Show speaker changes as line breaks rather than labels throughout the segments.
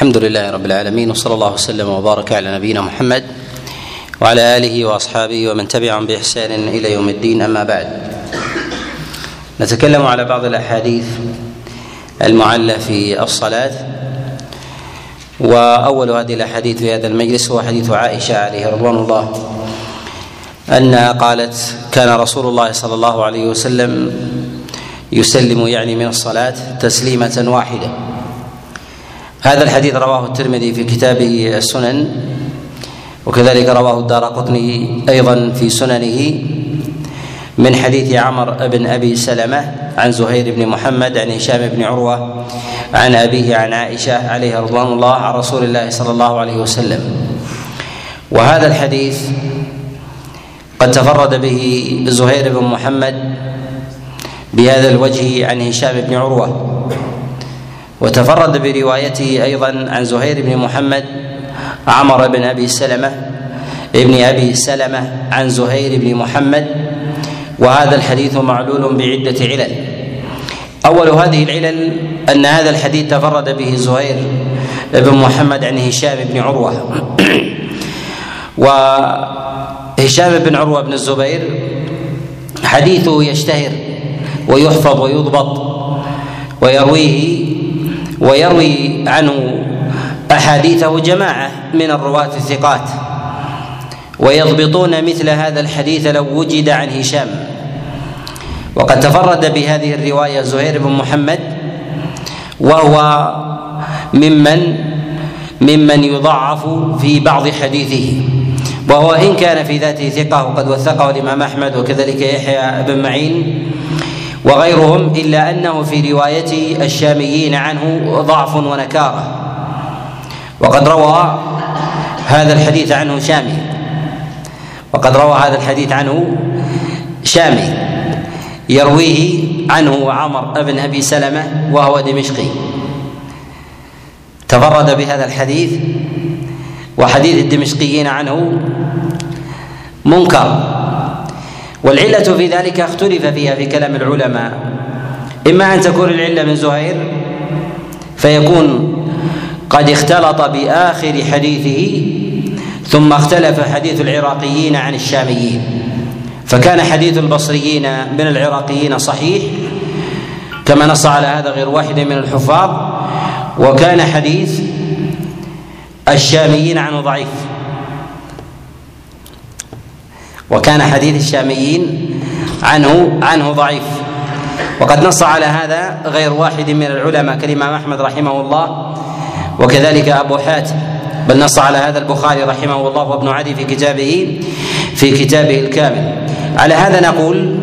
الحمد لله رب العالمين وصلى الله وسلم وبارك على نبينا محمد وعلى آله وأصحابه ومن تبعهم بإحسان إلى يوم الدين أما بعد. نتكلم على بعض الأحاديث المعلة في الصلاة. وأول هذه الأحاديث في هذا المجلس هو حديث عائشة عليه رضوان الله أنها قالت كان رسول الله صلى الله عليه وسلم يسلم يعني من الصلاة تسليمة واحدة. هذا الحديث رواه الترمذي في كتابه السنن وكذلك رواه الدار قطني أيضا في سننه من حديث عمر بن أبي سلمة عن زهير بن محمد عن هشام بن عروة عن أبيه عن عائشة عليها رضوان الله عن رسول الله صلى الله عليه وسلم. وهذا الحديث قد تفرد به زهير بن محمد بهذا الوجه عن هشام بن عروة. وتفرد بروايته أيضا عن زهير بن محمد عمر بن أبي سلمة ابن أبي سلمة عن زهير بن محمد. وهذا الحديث معلول بعدة علل. أول هذه العلل أن هذا الحديث تفرد به زهير بن محمد عن هشام بن عروة. وهشام بن عروة بن الزبير حديثه يشتهر ويحفظ ويضبط ويرويه ويروي عنه أحاديثه جماعة من الرواة الثقات. ويضبطون مثل هذا الحديث لو وجد عن هشام. وقد تفرد بهذه الرواية زهير بن محمد وهو ممن ممن يضعف في بعض حديثه. وهو إن كان في ذاته ثقة وقد وثقه الإمام أحمد وكذلك يحيى بن معين وغيرهم إلا أنه في رواية الشاميين عنه ضعف ونكارة. وقد روى هذا الحديث عنه شامي. وقد روى هذا الحديث عنه شامي. يرويه عنه عمر بن أبي سلمة وهو دمشقي. تفرد بهذا الحديث وحديث الدمشقيين عنه منكر. والعلة في ذلك اختلف فيها في كلام العلماء. إما أن تكون العلة من زهير فيكون قد اختلط بآخر حديثه ثم اختلف حديث العراقيين عن الشاميين. فكان حديث البصريين من العراقيين صحيح كما نص على هذا غير واحد من الحفاظ وكان حديث الشاميين عنه ضعيف. وكان حديث الشاميين عنه عنه ضعيف. وقد نص على هذا غير واحد من العلماء. كالامام أحمد رحمه الله وكذلك أبو حاتم. بل نص على هذا البخاري رحمه الله وابن عدي في كتابه في كتابه الكامل. على هذا نقول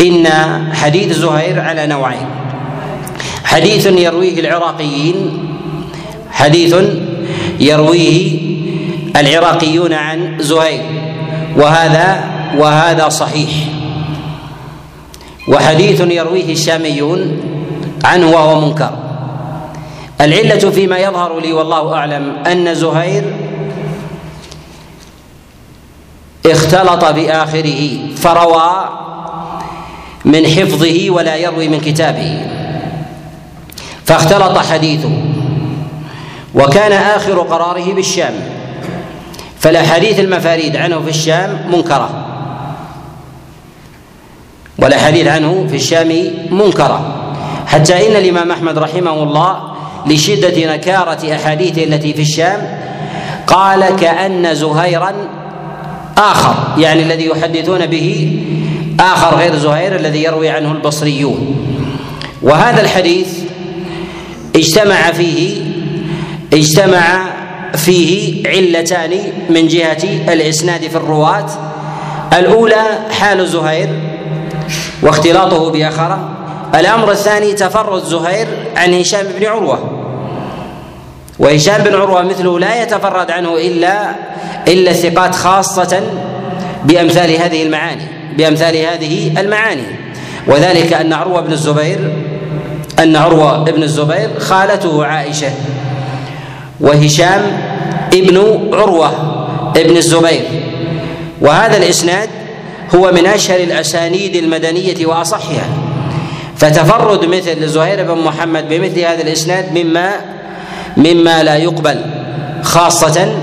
إن حديث زهير على نوعين. حديث يرويه العراقيين حديث يرويه العراقيون عن زهير. وهذا وهذا صحيح. وحديث يرويه الشاميون عنه وهو منكر. العلة فيما يظهر لي والله أعلم أن زهير اختلط بآخره فروى من حفظه ولا يروي من كتابه. فاختلط حديثه. وكان آخر قراره بالشام. فالأحاديث المفاريد عنه في الشام منكرة. والأحاديث عنه في الشام منكرة. حتى إن الإمام أحمد رحمه الله لشدة نكارة أحاديثه التي في الشام قال كأن زهيرا آخر يعني الذي يحدثون به آخر غير زهير الذي يروي عنه البصريون. وهذا الحديث اجتمع فيه اجتمع فيه علتان من جهة الإسناد في الرواة. الأولى حال زهير واختلاطه بآخره. الأمر الثاني تفرد زهير عن هشام بن عروة. وهشام بن عروة مثله لا يتفرد عنه إلا إلا الثقات خاصة بأمثال هذه المعاني بأمثال هذه المعاني. وذلك أن عروة بن الزبير أن عروة بن الزبير خالته عائشة. وهشام ابن عروة ابن الزبير. وهذا الإسناد هو من أشهر الأسانيد المدنية وأصحها. فتفرد مثل زهير بن محمد بمثل هذا الإسناد مما مما لا يقبل خاصة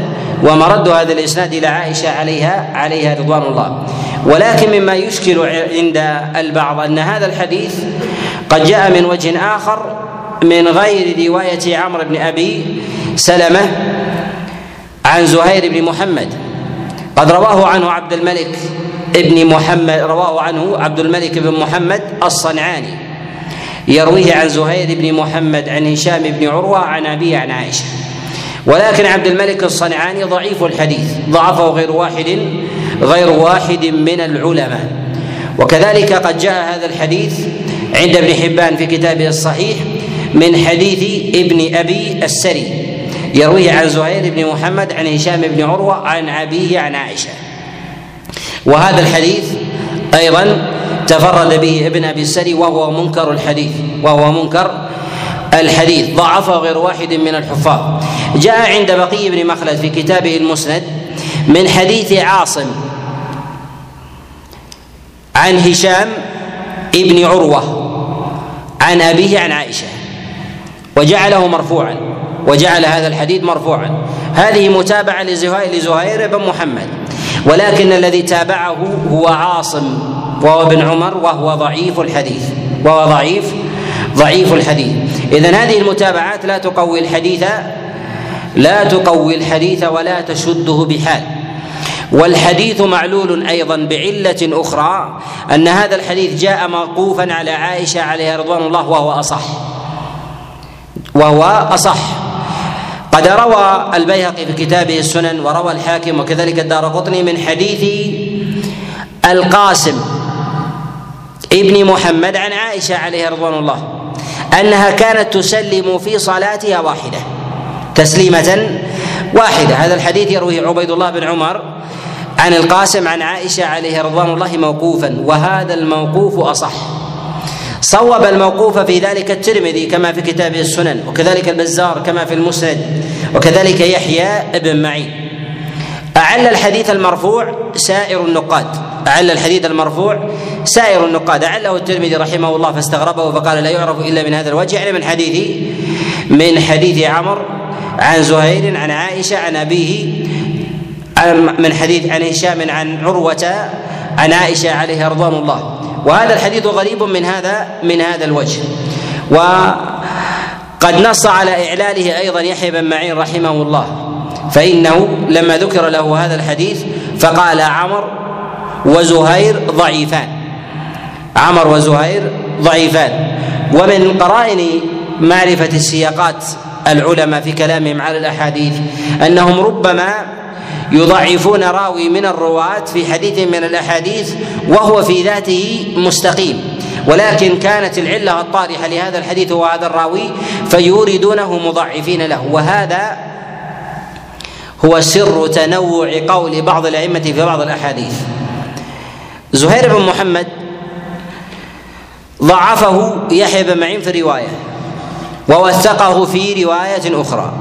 ومرد هذا الإسناد إلى عائشة عليها عليها رضوان الله. ولكن مما يشكل عند البعض أن هذا الحديث قد جاء من وجه آخر من غير رواية عمرو بن أبي سلمة عن زهير بن محمد قد رواه عنه عبد الملك ابن محمد رواه عنه عبد الملك بن محمد الصنعاني يرويه عن زهير بن محمد عن هشام بن عروة عن أبيه عن عائشة. ولكن عبد الملك الصنعاني ضعيف الحديث ضعفه غير واحد غير واحد من العلماء. وكذلك قد جاء هذا الحديث عند ابن حبان في كتابه الصحيح من حديث ابن أبي السري. يرويه عن زهير بن محمد عن هشام بن عروة عن أبيه عن عائشة. وهذا الحديث أيضا تفرد به ابن أبي السري وهو منكر الحديث وهو منكر الحديث. ضعفه غير واحد من الحفاظ. جاء عند بقي بن مخلد في كتابه المسند من حديث عاصم عن هشام ابن عروة عن أبيه عن عائشة وجعله مرفوعا. وجعل هذا الحديث مرفوعا. هذه متابعة لزهير لزهير بن محمد. ولكن الذي تابعه هو عاصم وهو ابن عمر وهو ضعيف الحديث. وهو ضعيف ضعيف الحديث. اذا هذه المتابعات لا تقوي الحديث لا تقوي الحديث ولا تشده بحال. والحديث معلول أيضا بعلة أخرى أن هذا الحديث جاء موقوفا على عائشة عليها رضوان الله وهو أصح. وهو أصح. قد روى البيهقي في كتابه السنن وروى الحاكم وكذلك الدار قطني من حديث القاسم ابن محمد عن عائشة عليها رضوان الله أنها كانت تسلم في صلاتها واحدة تسليمة واحدة. هذا الحديث يرويه عبيد الله بن عمر عن القاسم عن عائشة عليه رضوان الله موقوفا وهذا الموقوف أصح. صوب الموقوف في ذلك الترمذي كما في كتابه السنن وكذلك البزار كما في المسند وكذلك يحيى بن معين. أعل الحديث المرفوع سائر النقاد. أعل الحديث المرفوع سائر النقاد. أعله الترمذي رحمه الله فاستغربه فقال لا يعرف إلا من هذا الوجه يعني من حديث من حديث عمر عن زهير عن عائشة عن أبيه من حديث عن هشام عن عروة عن عائشة عليها رضوان الله. وهذا الحديث غريب من هذا من هذا الوجه. وقد نص على إعلاله أيضا يحيى بن معين رحمه الله فإنه لما ذكر له هذا الحديث فقال عمر وزهير ضعيفان. عمر وزهير ضعيفان. ومن قرائن معرفة السياقات العلماء في كلامهم على الأحاديث أنهم ربما يضعفون راوي من الرواة في حديث من الأحاديث وهو في ذاته مستقيم. ولكن كانت العلة الطارحة لهذا الحديث هو هذا الراوي فيوردونه مضعفين له. وهذا هو سر تنوع قول بعض الأئمة في بعض الأحاديث. زهير بن محمد ضعفه يحيى بن معين في الرواية ووثقه في رواية أخرى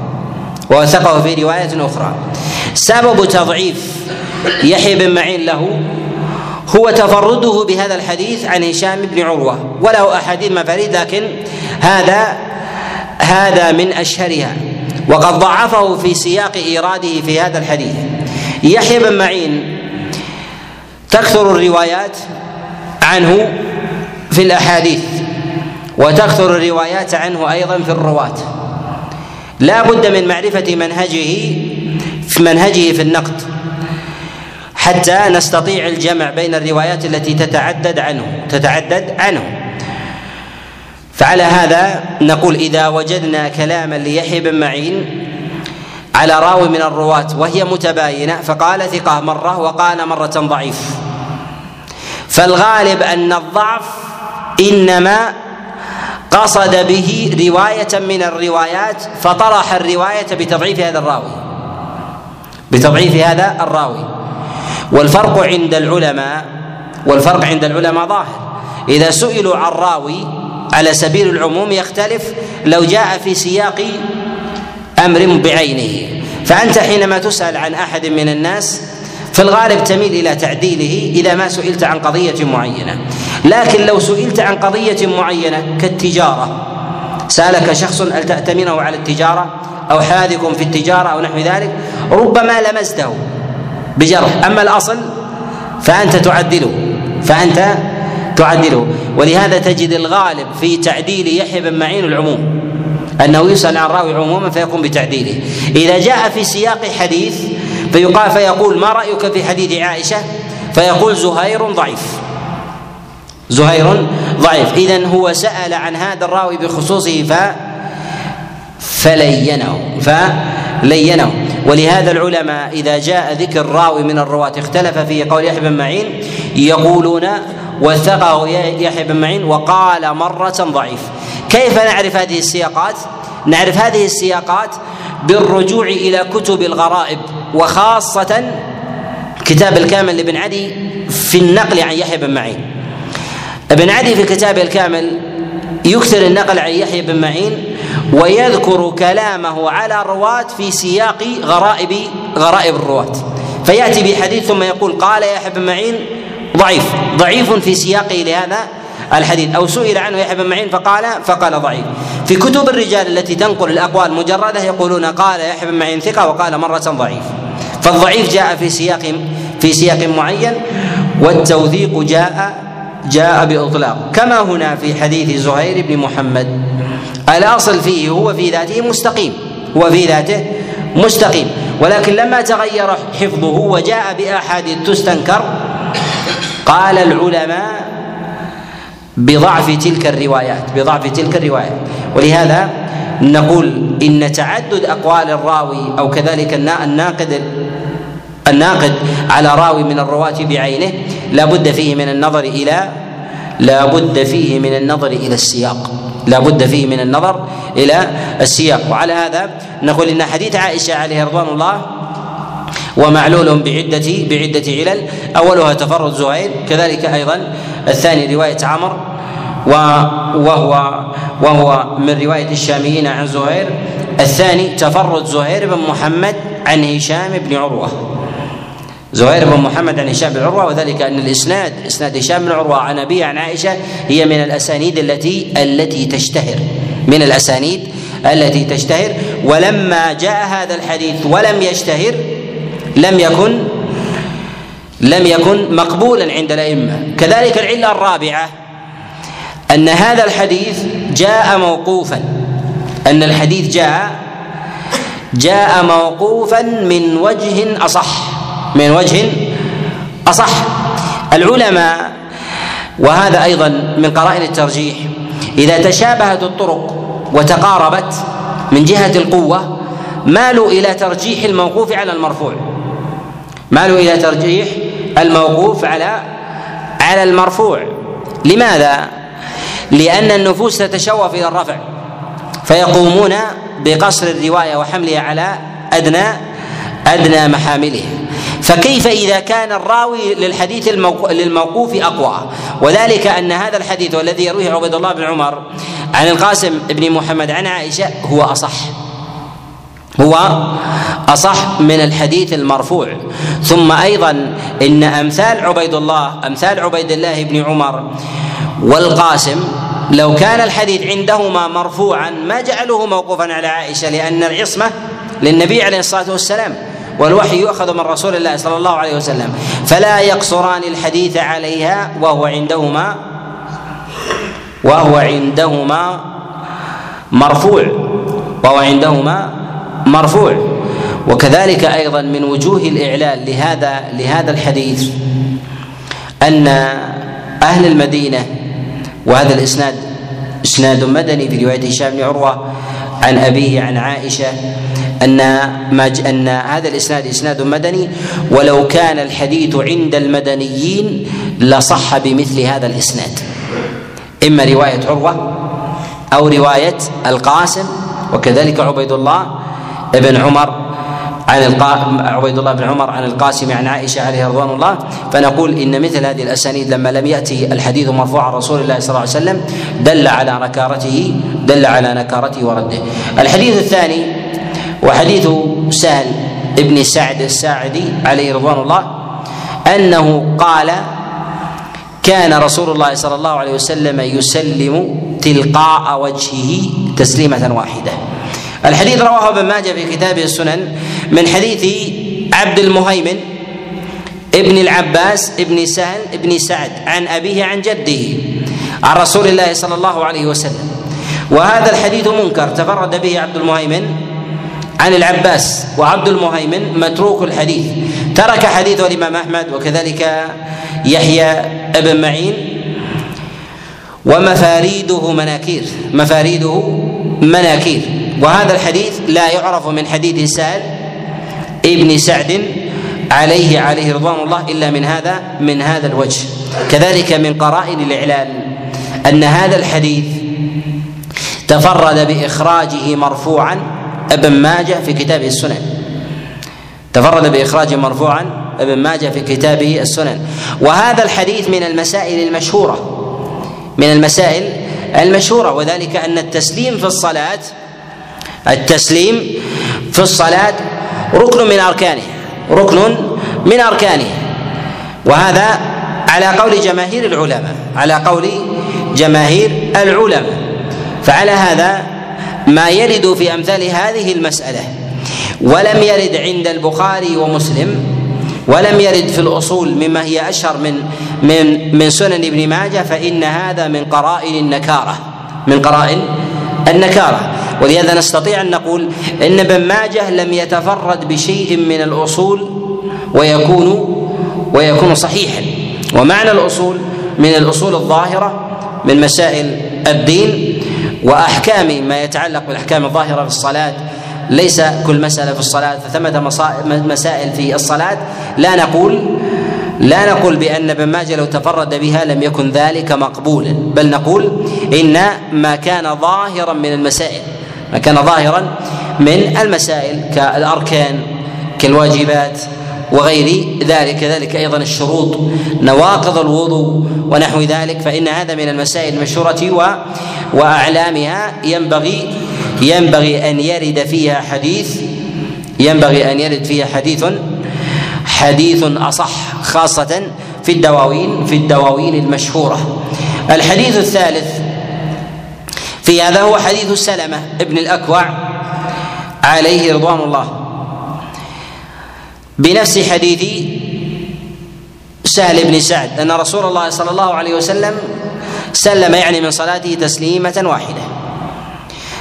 ووثقه في رواية أخرى. سبب تضعيف يحيى بن معين له هو تفرده بهذا الحديث عن هشام بن عروة وله أحاديث مفاريد لكن هذا هذا من أشهرها وقد ضعفه في سياق إيراده في هذا الحديث. يحيى بن معين تكثر الروايات عنه في الأحاديث وتكثر الروايات عنه أيضا في الرواة. لا بد من معرفة منهجه منهجه في النقد حتى نستطيع الجمع بين الروايات التي تتعدد عنه تتعدد عنه. فعلى هذا نقول إذا وجدنا كلاما ليحيى بن معين على راوي من الرواة وهي متباينة فقال ثقة مرة وقال مرة ضعيف. فالغالب أن الضعف إنما قصد به رواية من الروايات فطرح الرواية بتضعيف هذا الراوي. بتضعيف هذا الراوي. والفرق عند العلماء والفرق عند العلماء ظاهر. إذا سئلوا عن راوي على سبيل العموم يختلف لو جاء في سياق أمر بعينه. فأنت حينما تسأل عن أحد من الناس في الغالب تميل إلى تعديله اذا ما سئلت عن قضية معينة. لكن لو سئلت عن قضية معينة كالتجارة سألك شخص هل تأتمنه على التجارة؟ أو حاذكم في التجارة أو نحو ذلك ربما لمسته بجرح. أما الأصل فأنت تعدله فأنت تعدله. ولهذا تجد الغالب في تعديل يحيى بن معين العموم أنه يسأل عن راوي عموما فيقوم بتعديله. إذا جاء في سياق حديث فيقال فيقول ما رأيك في حديث عائشة؟ فيقول زهير ضعيف. زهير ضعيف. اذا هو سأل عن هذا الراوي بخصوصه ف فلينه فلينه. ولهذا العلماء إذا جاء ذكر راوي من الرواة اختلف في قول يحيى بن معين يقولون وثقه يحيى بن معين وقال مرة ضعيف. كيف نعرف هذه السياقات؟ نعرف هذه السياقات بالرجوع إلى كتب الغرائب وخاصة كتاب الكامل لابن عدي في النقل عن يحيى بن معين. ابن عدي في كتابه الكامل يكثر النقل عن يحيى بن معين ويذكر كلامه على الرواة في سياق غرائب غرائب الرواة فيأتي بحديث ثم يقول قال يحيى بن معين ضعيف. ضعيف في سياقه لهذا الحديث. أو سئل عنه يحيى بن معين فقال فقال ضعيف. في كتب الرجال التي تنقل الأقوال مجردة يقولون قال يحيى بن معين ثقة. وقال مرة ضعيف. فالضعيف جاء في سياق في سياق معين والتوثيق جاء جاء بإطلاق. كما هنا في حديث زهير بن محمد. الأصل فيه هو في ذاته مستقيم هو في ذاته مستقيم. ولكن لما تغير حفظه وجاء بأحاديث تستنكر قال العلماء بضعف تلك الروايات بضعف تلك الروايات. ولهذا نقول إن تعدد أقوال الراوي أو كذلك الناقد الناقد على راوي من الرواة بعينه لا بد فيه من النظر إلى لا بد فيه من النظر إلى السياق. لا بد فيه من النظر إلى السياق. وعلى هذا نقول إن حديث عائشة عليه رضوان الله ومعلول بعدة بعدة علل. أولها تفرد زهير كذلك أيضا الثاني رواية عمر وهو وهو من رواية الشاميين عن زهير. الثاني تفرد زهير بن محمد عن هشام بن عروة. زهير بن محمد عن هشام بن عروة وذلك أن الإسناد إسناد هشام بن عروة عن أبيه عن عائشة هي من الأسانيد التي التي تشتهر من الأسانيد التي تشتهر. ولما جاء هذا الحديث ولم يشتهر لم يكن لم يكن مقبولا عند الأئمة. كذلك العلة الرابعة أن هذا الحديث جاء موقوفا. أن الحديث جاء جاء موقوفا من وجه أصح. من وجه أصح. العلماء وهذا أيضا من قرائن الترجيح إذا تشابهت الطرق وتقاربت من جهة القوة مالوا إلى ترجيح الموقوف على المرفوع. مالوا إلى ترجيح الموقوف على على المرفوع. لماذا؟ لأن النفوس تتشوف إلى الرفع فيقومون بقصر الرواية وحملها على أدنى أدنى محاملها. فكيف إذا كان الراوي للحديث للموقوف أقوى؟ وذلك أن هذا الحديث والذي يرويه عبد الله بن عمر عن القاسم بن محمد عن عائشة هو أصح. هو أصح من الحديث المرفوع. ثم أيضا إن أمثال عبيد الله أمثال عبيد الله بن عمر والقاسم لو كان الحديث عندهما مرفوعا ما جعلوه موقوفا على عائشة لأن العصمة للنبي عليه الصلاة والسلام. والوحي يؤخذ من رسول الله صلى الله عليه وسلم. فلا يقصران الحديث عليها وهو عندهما وهو عندهما مرفوع. وهو عندهما مرفوع. وكذلك أيضا من وجوه الإعلال لهذا لهذا الحديث أن أهل المدينة وهذا الإسناد إسناد مدني في رواية هشام بن عروة عن أبيه عن عائشة أن ما أن هذا الإسناد إسناد مدني ولو كان الحديث عند المدنيين لصح بمثل هذا الإسناد إما رواية عروة أو رواية القاسم وكذلك عبيد الله ابن عمر عن القا... عبيد الله بن عمر عن القاسم عن عائشة عليه رضوان الله فنقول إن مثل هذه الأسانيد لما لم يأتي الحديث مرفوع عن رسول الله صلى الله عليه وسلم دل على نكارته دل على نكارته ورده. الحديث الثاني وحديث سهل ابن سعد الساعدي عليه رضوان الله أنه قال كان رسول الله صلى الله عليه وسلم يسلم تلقاء وجهه تسليمة واحدة. الحديث رواه ابن ماجه في كتابه السنن من حديث عبد المهيمن ابن العباس ابن سهل ابن سعد عن أبيه عن جده عن رسول الله صلى الله عليه وسلم. وهذا الحديث منكر تفرد به عبد المهيمن عن العباس وعبد المهيمن متروك الحديث. ترك حديثه الإمام أحمد وكذلك يحيى ابن معين ومفاريده مناكير مفاريده مناكير. وهذا الحديث لا يعرف من حديث سهل ابن سعد عليه عليه رضوان الله إلا من هذا من هذا الوجه. كذلك من قرائن الإعلان أن هذا الحديث تفرد بإخراجه مرفوعا أبن ماجه في كتابه السنن. تفرد باخراجه مرفوعا أبن ماجه في كتابه السنن. وهذا الحديث من المسائل المشهورة من المسائل المشهورة وذلك أن التسليم في الصلاة التسليم في الصلاة ركن من أركانه ركن من أركانه. وهذا على قول جماهير العلماء على قول جماهير العلماء. فعلى هذا ما يرد في أمثال هذه المسألة ولم يرد عند البخاري ومسلم ولم يرد في الأصول مما هي أشهر من من من سنن ابن ماجه فإن هذا من قرائن النكارة من قرائن النكارة. ولهذا نستطيع أن نقول إن ابن ماجه لم يتفرد بشيء من الأصول ويكون ويكون صحيحا. ومعنى الأصول من الأصول الظاهرة من مسائل الدين وأحكام ما يتعلق بالأحكام الظاهرة في الصلاة. ليس كل مسألة في الصلاة فثمة مسائل في الصلاة. لا نقول لا نقول بأن ابن ماجه لو تفرد بها لم يكن ذلك مقبولا. بل نقول إن ما كان ظاهرا من المسائل ما كان ظاهرا من المسائل كالأركان كالواجبات وغير ذلك كذلك أيضا الشروط نواقض الوضوء ونحو ذلك فإن هذا من المسائل المشهورة و وأعلامها ينبغي ينبغي أن يرد فيها حديث ينبغي أن يرد فيها حديث حديث أصح خاصة في الدواوين في الدواوين المشهورة. الحديث الثالث في هذا هو حديث سلمة ابن الأكوع عليه رضوان الله. بنفس حديث سهل بن سعد أن رسول الله صلى الله عليه وسلم سلم يعني من صلاته تسليمة واحدة.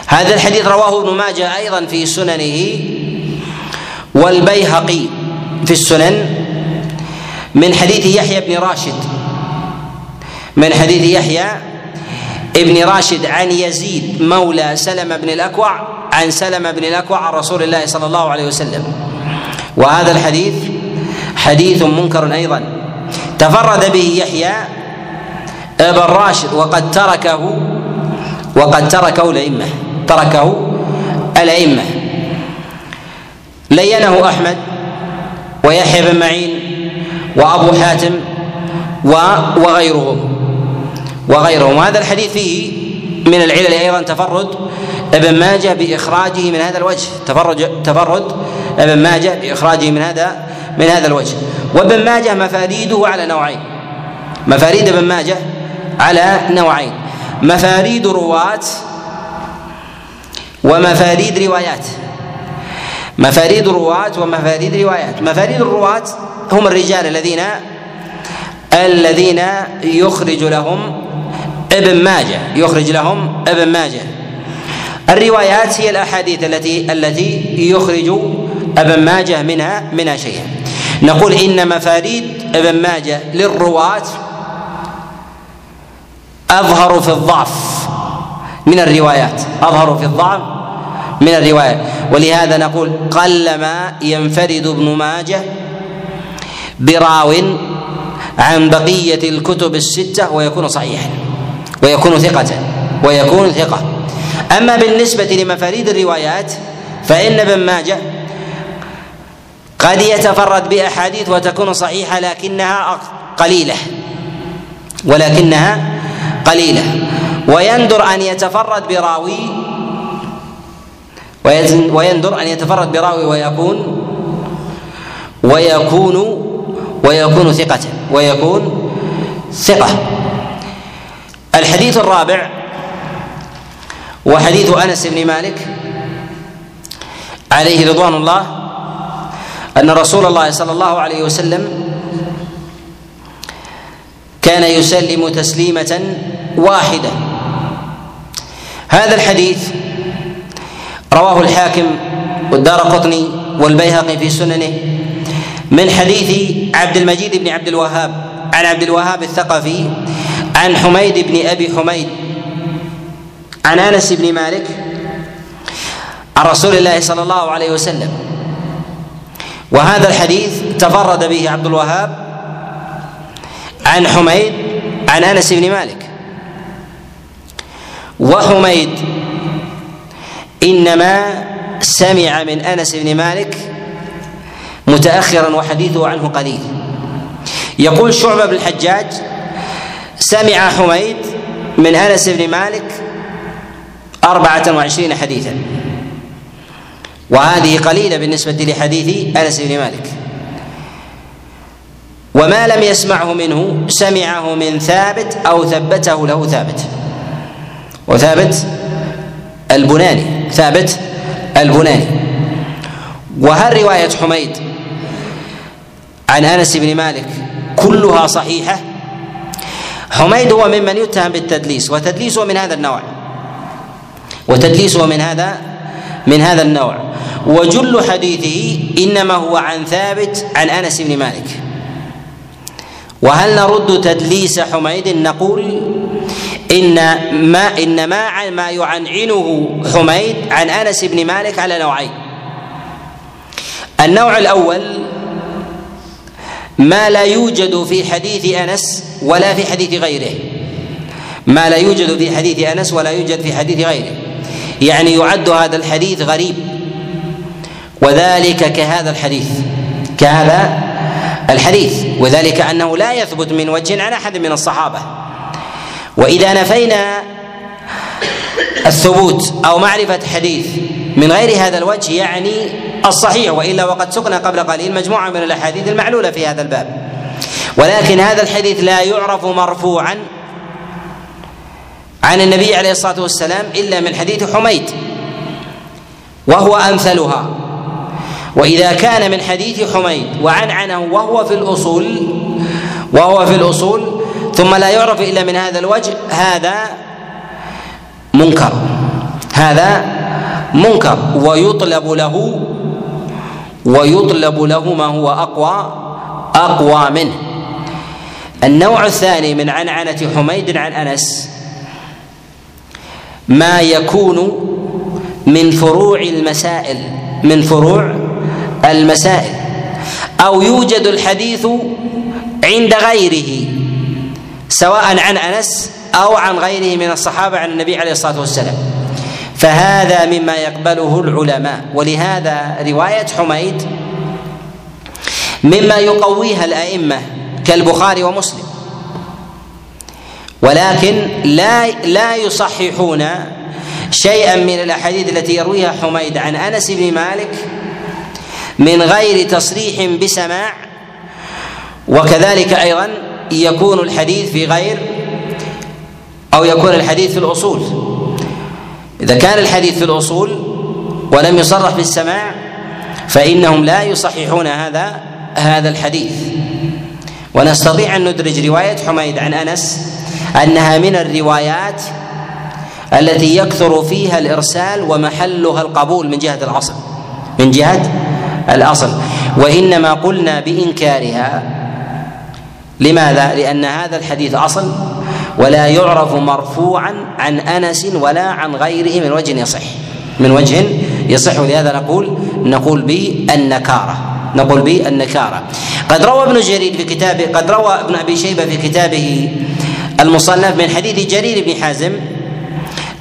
هذا الحديث رواه ابن ماجه أيضا في سننه والبيهقي في السنن من حديث يحيى بن راشد من حديث يحيى ابن راشد عن يزيد مولى سلم بن الأكوع عن سلم بن الأكوع عن رسول الله صلى الله عليه وسلم. وهذا الحديث حديث منكر أيضا. تفرد به يحيى ابن راشد وقد تركه وقد تركه الأئمة تركه الأئمة. لينه أحمد ويحيى بن معين وأبو حاتم وغيرهم وغيرهم. وهذا الحديث فيه من العلل أيضا تفرد ابن ماجه بإخراجه من هذا الوجه. تفرد تفرد أبن ماجه بإخراجه من هذا من هذا الوجه. وابن ماجه مفاريده على نوعين. مفاريد ابن ماجه على نوعين. مفاريد رواة ومفاريد روايات. مفاريد رواة ومفاريد روايات. مفاريد الرواة هم الرجال الذين الذين يخرج لهم ابن ماجه. يخرج لهم ابن ماجه. الروايات هي الأحاديث التي التي يخرج أبن ماجه منها منها شيئا نقول إن مفاريد أبن ماجه للرواة أظهر في الضعف من الروايات. أظهر في الضعف من الروايات. ولهذا نقول قلما ينفرد ابن ماجه براو عن بقية الكتب الستة ويكون صحيحا ويكون ثقة ويكون ثقة. أما بالنسبة لمفاريد الروايات فإن ابن ماجه قد يتفرد بأحاديث وتكون صحيحة لكنها قليلة. ولكنها قليلة. ويندر أن يتفرد براوي ويندر أن يتفرد براوي ويكون ويكون ويكون ثقة. ويكون ثقة. الحديث الرابع وحديث أنس بن مالك عليه رضوان الله أن رسول الله صلى الله عليه وسلم كان يسلم تسليمة واحدة. هذا الحديث رواه الحاكم والدار قطني والبيهقي في سننه من حديث عبد المجيد بن عبد الوهاب عن عبد الوهاب الثقفي عن حميد بن أبي حميد عن أنس بن مالك عن رسول الله صلى الله عليه وسلم. وهذا الحديث تفرد به عبد الوهاب عن حميد عن أنس بن مالك. وحميد إنما سمع من أنس بن مالك متأخرا وحديثه عنه قليل. يقول شعبة بن الحجاج سمع حميد من أنس بن مالك أربعة وعشرين حديثا. وهذه قليلة بالنسبة لحديث أنس بن مالك. وما لم يسمعه منه سمعه من ثابت أو ثبته له ثابت. وثابت البناني ثابت البناني. وهل رواية حميد عن أنس بن مالك كلها صحيحة؟ حميد هو ممن يتهم بالتدليس وتدليسه من هذا النوع. وتدليسه من هذا من هذا النوع. وجل حديثه إنما هو عن ثابت عن أنس بن مالك. وهل نرد تدليس حميد؟ نقول إن ما إن ما ما يعنعنه حميد عن أنس بن مالك على نوعين. النوع الأول ما لا يوجد في حديث أنس ولا في حديث غيره. ما لا يوجد في حديث أنس ولا يوجد في حديث غيره. يعني يعد هذا الحديث غريب. وذلك كهذا الحديث. كهذا الحديث. وذلك أنه لا يثبت من وجه عن أحد من الصحابة. وإذا نفينا الثبوت أو معرفة حديث من غير هذا الوجه يعني الصحيح وإلا وقد سقنا قبل قليل مجموعة من الأحاديث المعلولة في هذا الباب. ولكن هذا الحديث لا يعرف مرفوعا عن النبي عليه الصلاة والسلام إلا من حديث حميد وهو أمثلها. وإذا كان من حديث حميد وعنعنه وهو في الأصول وهو في الأصول ثم لا يعرف إلا من هذا الوجه هذا منكر. هذا منكر. ويطلب له ويطلب له ما هو أقوى أقوى منه. النوع الثاني من عنعنة حميد عن أنس ما يكون من فروع المسائل من فروع المسائل. أو يوجد الحديث عند غيره سواء عن أنس أو عن غيره من الصحابة عن النبي عليه الصلاة والسلام. فهذا مما يقبله العلماء. ولهذا رواية حميد مما يقويها الأئمة كالبخاري ومسلم. ولكن لا لا يصححون شيئا من الأحاديث التي يرويها حميد عن أنس بن مالك من غير تصريح بسماع وكذلك أيضا يكون الحديث في غير أو يكون الحديث في الأصول. إذا كان الحديث في الأصول ولم يصرح بالسماع فإنهم لا يصححون هذا هذا الحديث. ونستطيع أن ندرج رواية حميد عن أنس أنها من الروايات التي يكثر فيها الإرسال ومحلها القبول من جهة الأصل من جهة الأصل. وإنما قلنا بإنكارها. لماذا؟ لأن هذا الحديث أصل ولا يعرف مرفوعا عن أنس ولا عن غيره من وجه يصح من وجه يصح. ولهذا نقول نقول بالنكارة نقول بالنكارة. قد روى ابن جرير في كتابه قد روى ابن أبي شيبة في كتابه المصنف من حديث جرير بن حازم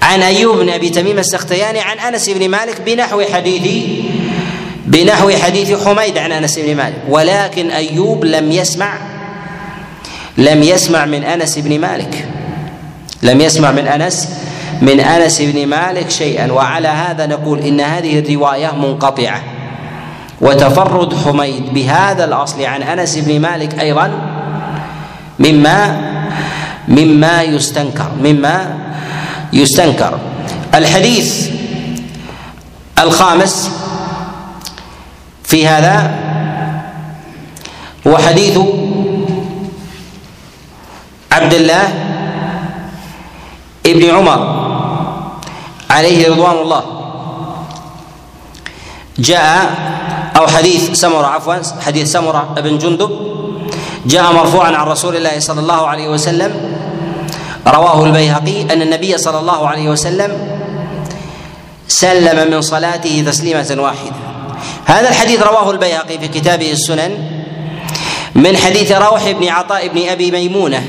عن أيوب بن أبي تميم السختياني عن أنس بن مالك بنحو حديث بنحو حديث حميد عن أنس بن مالك. ولكن أيوب لم يسمع لم يسمع من أنس بن مالك. لم يسمع من انس من أنس بن مالك شيئا. وعلى هذا نقول إن هذه الرواية منقطعة. وتفرد حميد بهذا الأصل عن أنس بن مالك أيضا مما مما يستنكر مما يستنكر. الحديث الخامس في هذا هو حديث عبد الله ابن عمر عليه رضوان الله. جاء أو حديث سمرة عفوا حديث سمرة بن جندب. جاء مرفوعا عن رسول الله صلى الله عليه وسلم رواه البيهقي أن النبي صلى الله عليه وسلم سلم من صلاته تسليمة واحدة. هذا الحديث رواه البيهقي في كتابه السنن من حديث روح بن عطاء بن أبي ميمونة.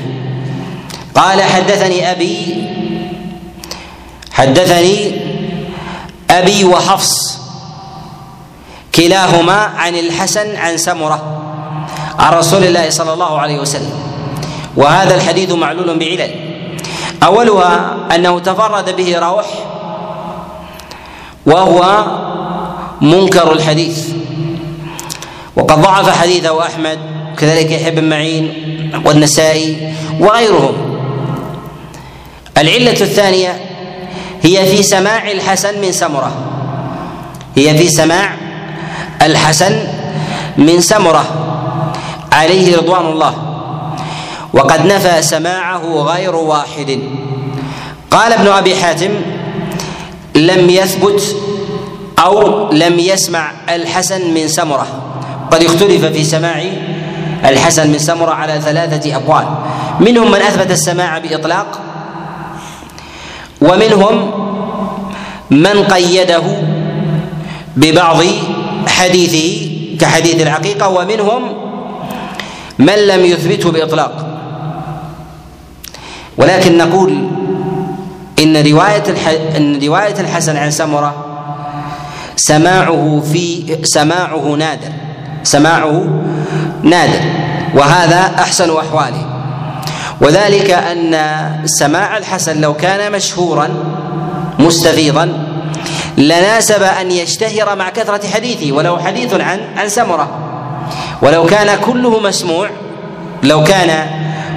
قال حدثني أبي حدثني أبي وحفص كلاهما عن الحسن عن سمرة عن رسول الله صلى الله عليه وسلم. وهذا الحديث معلول بعلل. أولها أنه تفرد به روح وهو منكر الحديث. وقد ضعف حديثه أحمد كذلك يحيى بن معين والنسائي وغيرهم. العلة الثانية هي في سماع الحسن من سمرة. هي في سماع الحسن من سمرة عليه رضوان الله. وقد نفى سماعه غير واحد. قال ابن أبي حاتم لم يثبت أو لم يسمع الحسن من سمرة. قد اختلف في سماع الحسن من سمرة على ثلاثة أقوال. منهم من أثبت السماع بإطلاق ومنهم من قيده ببعض حديثه كحديث العقيقة ومنهم من لم يثبته بإطلاق. ولكن نقول إن رواية الح... إن رواية الحسن عن سمرة سماعه في سماعه نادر سماعه نادر وهذا أحسن أحواله. وذلك أن سماع الحسن لو كان مشهورا مستفيضا لناسب أن يشتهر مع كثرة حديثه ولو حديث عن عن سمرة. ولو كان كله مسموع لو كان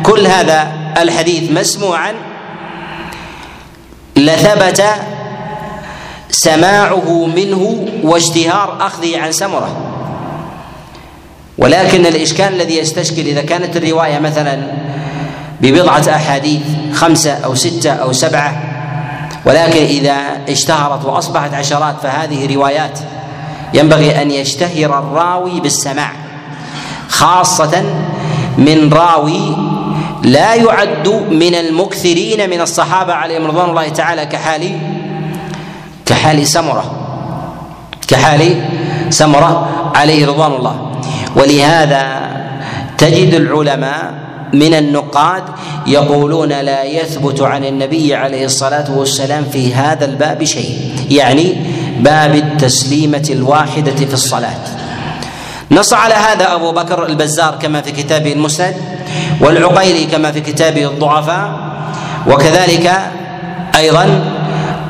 كل هذا الحديث مسموعا لثبت سماعه منه واشتهار أخذه عن سمرة. ولكن الإشكال الذي يستشكل إذا كانت الرواية مثلا ببضعة أحاديث خمسة أو ستة أو سبعة ولكن إذا اشتهرت وأصبحت عشرات فهذه روايات ينبغي أن يشتهر الراوي بالسماع خاصة من راوي لا يعد من المكثرين من الصحابة عليهم رضوان الله تعالى كحال كحال سمرة. كحال سمرة عليه رضوان الله. ولهذا تجد العلماء من النقاد يقولون لا يثبت عن النبي عليه الصلاة والسلام في هذا الباب شيء. يعني باب التسليمة الواحدة في الصلاة. نص على هذا أبو بكر البزار كما في كتابه المسند والعقيلي كما في كتابه الضعفاء وكذلك أيضا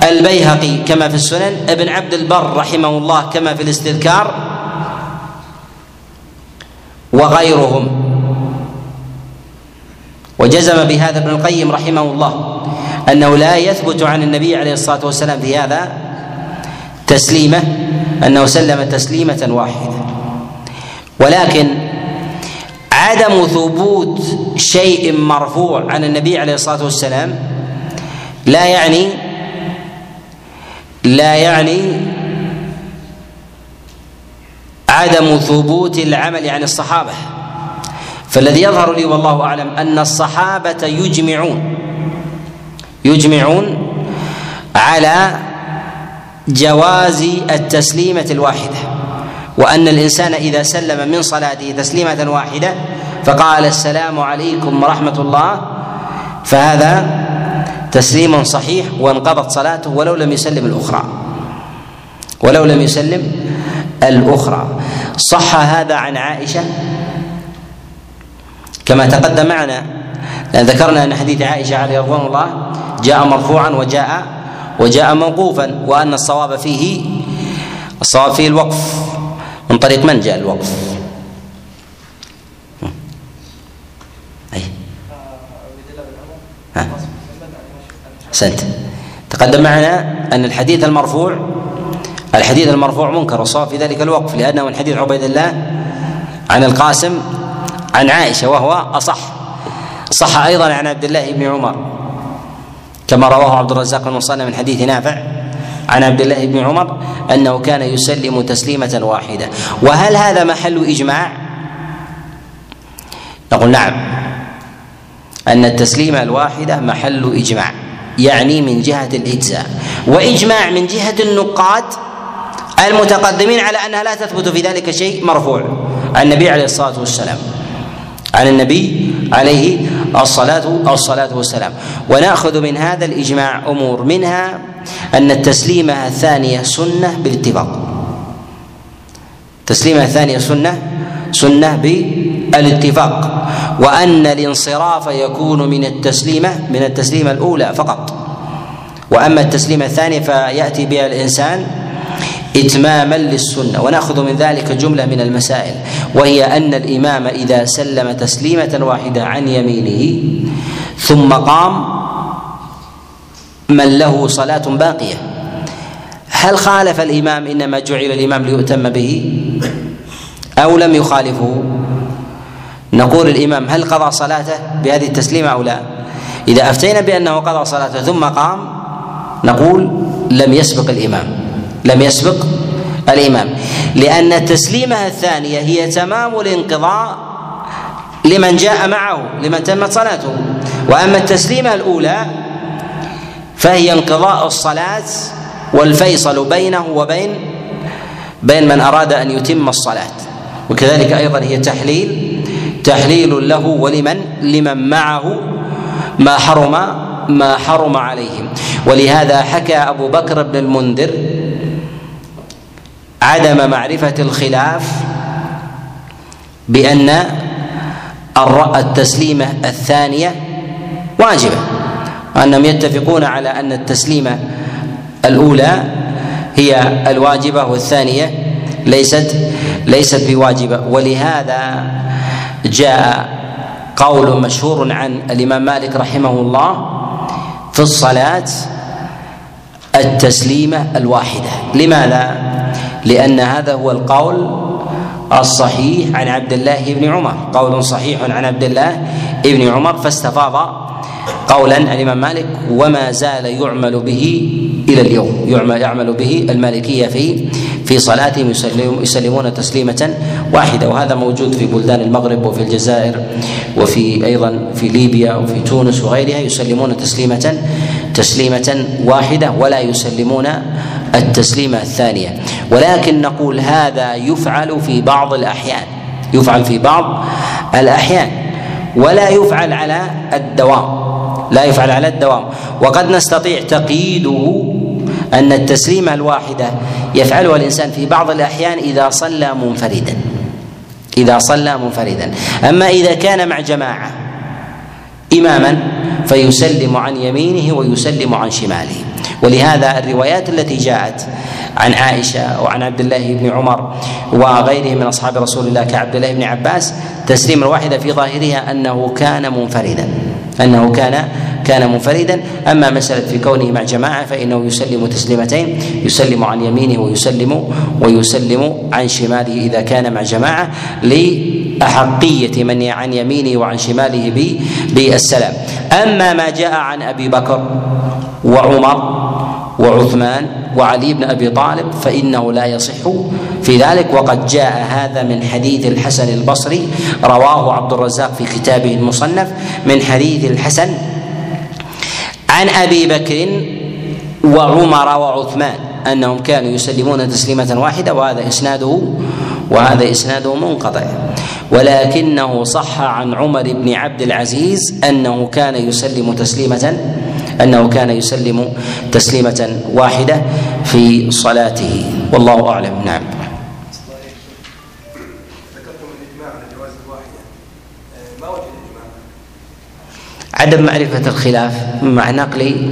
البيهقي كما في السنن ابن عبد البر رحمه الله كما في الاستذكار وغيرهم. وجزم بهذا ابن القيم رحمه الله أنه لا يثبت عن النبي عليه الصلاة والسلام في هذا تسليمه أنه سلم تسليمة واحدة. ولكن عدم ثبوت شيء مرفوع عن النبي عليه الصلاة والسلام لا يعني لا يعني عدم ثبوت العمل عن الصحابة. فالذي يظهر لي والله أعلم أن الصحابة يجمعون يجمعون على جواز التسليمة الواحدة. وأن الإنسان إذا سلم من صلاته تسليمة واحدة فقال السلام عليكم ورحمة الله فهذا تسليم صحيح وانقضت صلاته ولو لم يسلم الأخرى. ولو لم يسلم الأخرى. صح هذا عن عائشة كما تقدم معنا لأن ذكرنا أن حديث عائشة عليه رضوان الله جاء مرفوعا وجاء وجاء موقوفا وأن الصواب فيه الصواب فيه الوقف. من طريق من جاء الوقف؟ أي. أحسنت. تقدم معنا أن الحديث المرفوع الحديث المرفوع منكر والصواب في ذلك الوقف لأنه من حديث عبيد الله عن القاسم عن عائشة وهو أصح. صح أيضا عن عبد الله بن عمر كما رواه عبد الرزاق بن من حديث نافع. عن عبد الله بن عمر أنه كان يسلم تسليمة واحدة. وهل هذا محل إجماع؟ نقول نعم. أن التسليمة الواحدة محل إجماع يعني من جهة الإجزاء. وإجماع من جهة النقاد المتقدمين على أنها لا تثبت في ذلك شيء مرفوع. عن النبي عليه الصلاة والسلام عن النبي عليه الصلاة الصلاة والسلام. ونأخذ من هذا الإجماع أمور منها أن التسليمة الثانية سنة بالاتفاق. التسليمة الثانية سنة سنة بالاتفاق. وأن الانصراف يكون من التسليمة من التسليمة الأولى فقط. وأما التسليمة الثانية فيأتي بها الإنسان إتماما للسنة. ونأخذ من ذلك جملة من المسائل. وهي أن الإمام إذا سلم تسليمة واحدة عن يمينه ثم قام من له صلاة باقية. هل خالف الإمام إنما جعل الإمام ليؤتم به؟ أو لم يخالفه؟ نقول الإمام هل قضى صلاته بهذه التسليمة أو لا؟ إذا أفتينا بأنه قضى صلاته ثم قام نقول لم يسبق الإمام. لم يسبق الإمام. لأن التسليمة الثانية هي تمام الانقضاء لمن جاء معه لمن تمت صلاته. وأما التسليمة الأولى فهي انقضاء الصلاة والفيصل بينه وبين بين من أراد أن يتم الصلاة. وكذلك أيضا هي تحليل تحليل له ولمن لمن معه ما حرم ما حرم عليهم. ولهذا حكى أبو بكر بن المنذر عدم معرفة الخلاف بأن التسليمة الثانية واجبة وأنهم يتفقون على أن التسليمة الأولى هي الواجبة والثانية ليست ليست بواجبة. ولهذا جاء قول مشهور عن الإمام مالك رحمه الله في الصلاة التسليمة الواحدة. لماذا؟ لأن هذا هو القول الصحيح عن عبد الله بن عمر. قول صحيح عن عبد الله بن عمر فاستفاض قولا الإمام مالك وما زال يعمل به إلى اليوم. يعمل يعمل به المالكية في في صلاتهم يسلمون تسليمة واحدة. وهذا موجود في بلدان المغرب وفي الجزائر وفي أيضا في ليبيا وفي تونس وغيرها يسلمون تسليمة تسليمة واحدة ولا يسلمون التسليمه الثانية. ولكن نقول هذا يفعل في بعض الأحيان يفعل في بعض الأحيان ولا يفعل على الدوام لا يفعل على الدوام. وقد نستطيع تقييده أن التسليمة الواحدة يفعلها الإنسان في بعض الأحيان إذا صلى منفردا إذا صلى منفردا. أما إذا كان مع جماعة إماما فيسلم عن يمينه ويسلم عن شماله. ولهذا الروايات التي جاءت عن عائشة وعن عبد الله بن عمر وغيره من أصحاب رسول الله كعبد الله بن عباس تسليم واحدة في ظاهرها أنه كان منفردا. أنه كان كان منفردا. أما مسألة في كونه مع جماعة فإنه يسلم تسليمتين يسلم عن يمينه ويسلم ويسلم عن شماله إذا كان مع جماعة لأحقية من عن يمينه وعن شماله بالسلام. أما ما جاء عن أبي بكر وعمر وعثمان وعلي بن أبي طالب فإنه لا يصح في ذلك وقد جاء هذا من حديث الحسن البصري رواه عبد الرزاق في كتابه المصنف من حديث الحسن عن أبي بكر وعمر وعثمان أنهم كانوا يسلمون تسليمة واحدة وهذا اسناده وهذا إسناده منقطع. ولكنه صح عن عمر بن عبد العزيز أنه كان يسلم تسليمة أنه كان يسلم تسليمة واحدة في صلاته. والله أعلم. نعم. عدم معرفة الخلاف مع نقل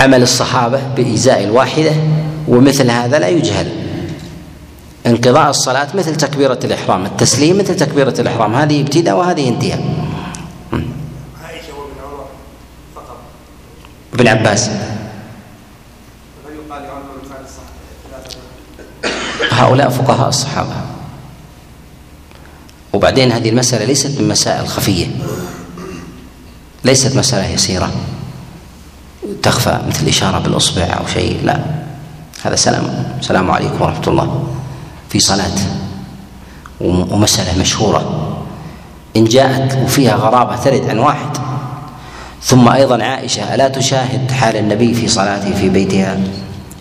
عمل الصحابة بإزاء الواحدة ومثل هذا لا يجهل. انقضاء الصلاة مثل تكبيرة الإحرام التسليم مثل تكبيرة الإحرام هذه ابتداء وهذه انتهاء. ابن عباس. هؤلاء فقهاء الصحابة. وبعدين هذه المسألة ليست من مسائل خفية. ليست مسألة يسيرة. تخفى مثل الإشارة بالإصبع أو شيء لا. هذا سلام. السلام عليكم ورحمة الله. في صلاة. ومسألة مشهورة. إن جاءت وفيها غرابة ترد عن واحد. ثم أيضا عائشة ألا تشاهد حال النبي في صلاته في بيتها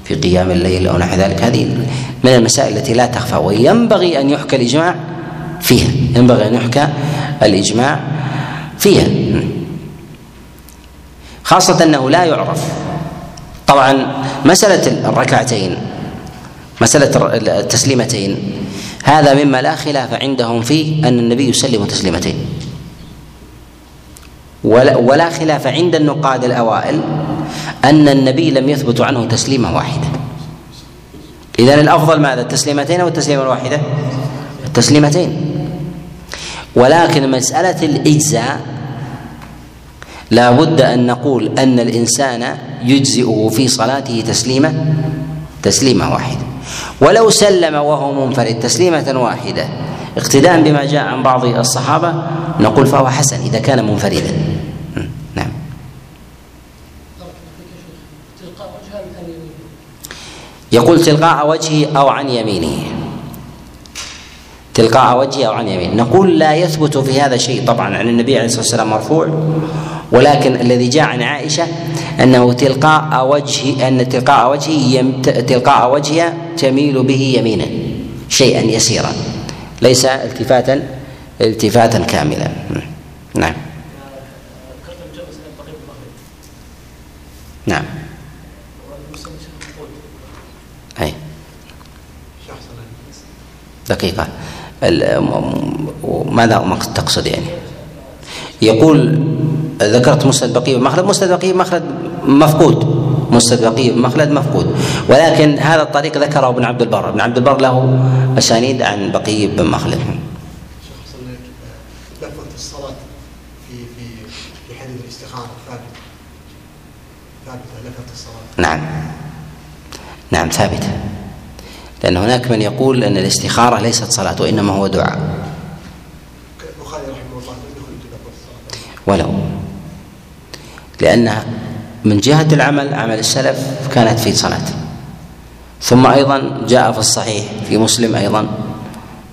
في قيام الليل أو نحو ذلك؟ هذه من المسائل التي لا تخفى وينبغي أن يحكى الإجماع فيها. ينبغي أن يحكى الإجماع فيها. خاصة أنه لا يعرف. طبعا مسألة الركعتين مسألة التسليمتين. هذا مما لا خلاف عندهم فيه أن النبي يسلم تسليمتين. ولا, ولا خلاف عند النقاد الأوائل أن النبي لم يثبت عنه تسليمة واحدة. إذا الأفضل ماذا؟ التسليمتين أو التسليمة الواحدة؟ التسليمتين. ولكن مسألة الإجزاء لا بد أن نقول أن الإنسان يجزئه في صلاته تسليمة تسليمة واحدة. ولو سلم وهو منفرد تسليمة واحدة. اقتداء بما جاء عن بعض الصحابة نقول فهو حسن إذا كان منفردا. نعم. يقول تلقاء وجهه أو عن يمينه. تلقاء وجهه أو عن يمينه. نقول لا يثبت في هذا شيء طبعا عن النبي عليه الصلاة والسلام مرفوع ولكن الذي جاء عن عائشة أنه تلقاء وجه أن تلقاء وجهه تلقاء وجهها تميل به يمينا شيئا يسيرا ليس التفاتا التفاتا كاملا. نعم. نعم. أي. دقيقة. ماذا تقصد يعني؟ يقول ذكرت مسند بقية مخلد مسند بقية مخلد مفقود. مسند بقية مخلد مفقود. ولكن هذا الطريق ذكره ابن عبد البر. ابن عبد البر له أسانيد عن بقية بن مخلد.
لفظة الصلاة في في في حديث الاستخارة ثابتة ثابتة الصلاة.
نعم. نعم ثابتة. لأن هناك من يقول أن الاستخارة ليست صلاة وإنما هو دعاء.
البخاري رحمه الله
ولو. لأن من جهة العمل عمل السلف كانت في صلاة. ثم أيضا جاء في الصحيح في مسلم أيضا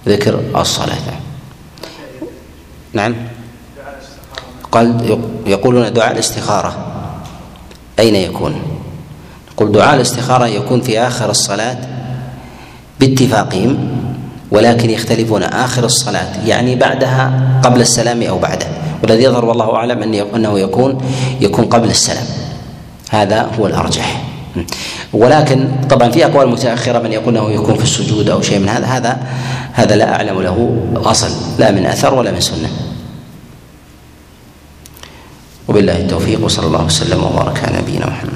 ذكر الصلاة. نعم. قال يقولون دعاء الاستخارة. أين يكون؟ يقول دعاء الاستخارة يكون في آخر الصلاة باتفاقهم ولكن يختلفون آخر الصلاة يعني بعدها قبل السلام أو بعده. والذي يظهر والله أعلم أنه يكون يكون قبل السلام. هذا هو الأرجح. ولكن طبعا في أقوال متأخرة من يقول أنه يكون في السجود أو شيء من هذا هذا هذا لا أعلم له أصل لا من أثر ولا من سنة. وبالله التوفيق وصلى الله وسلم وبارك على نبينا محمد.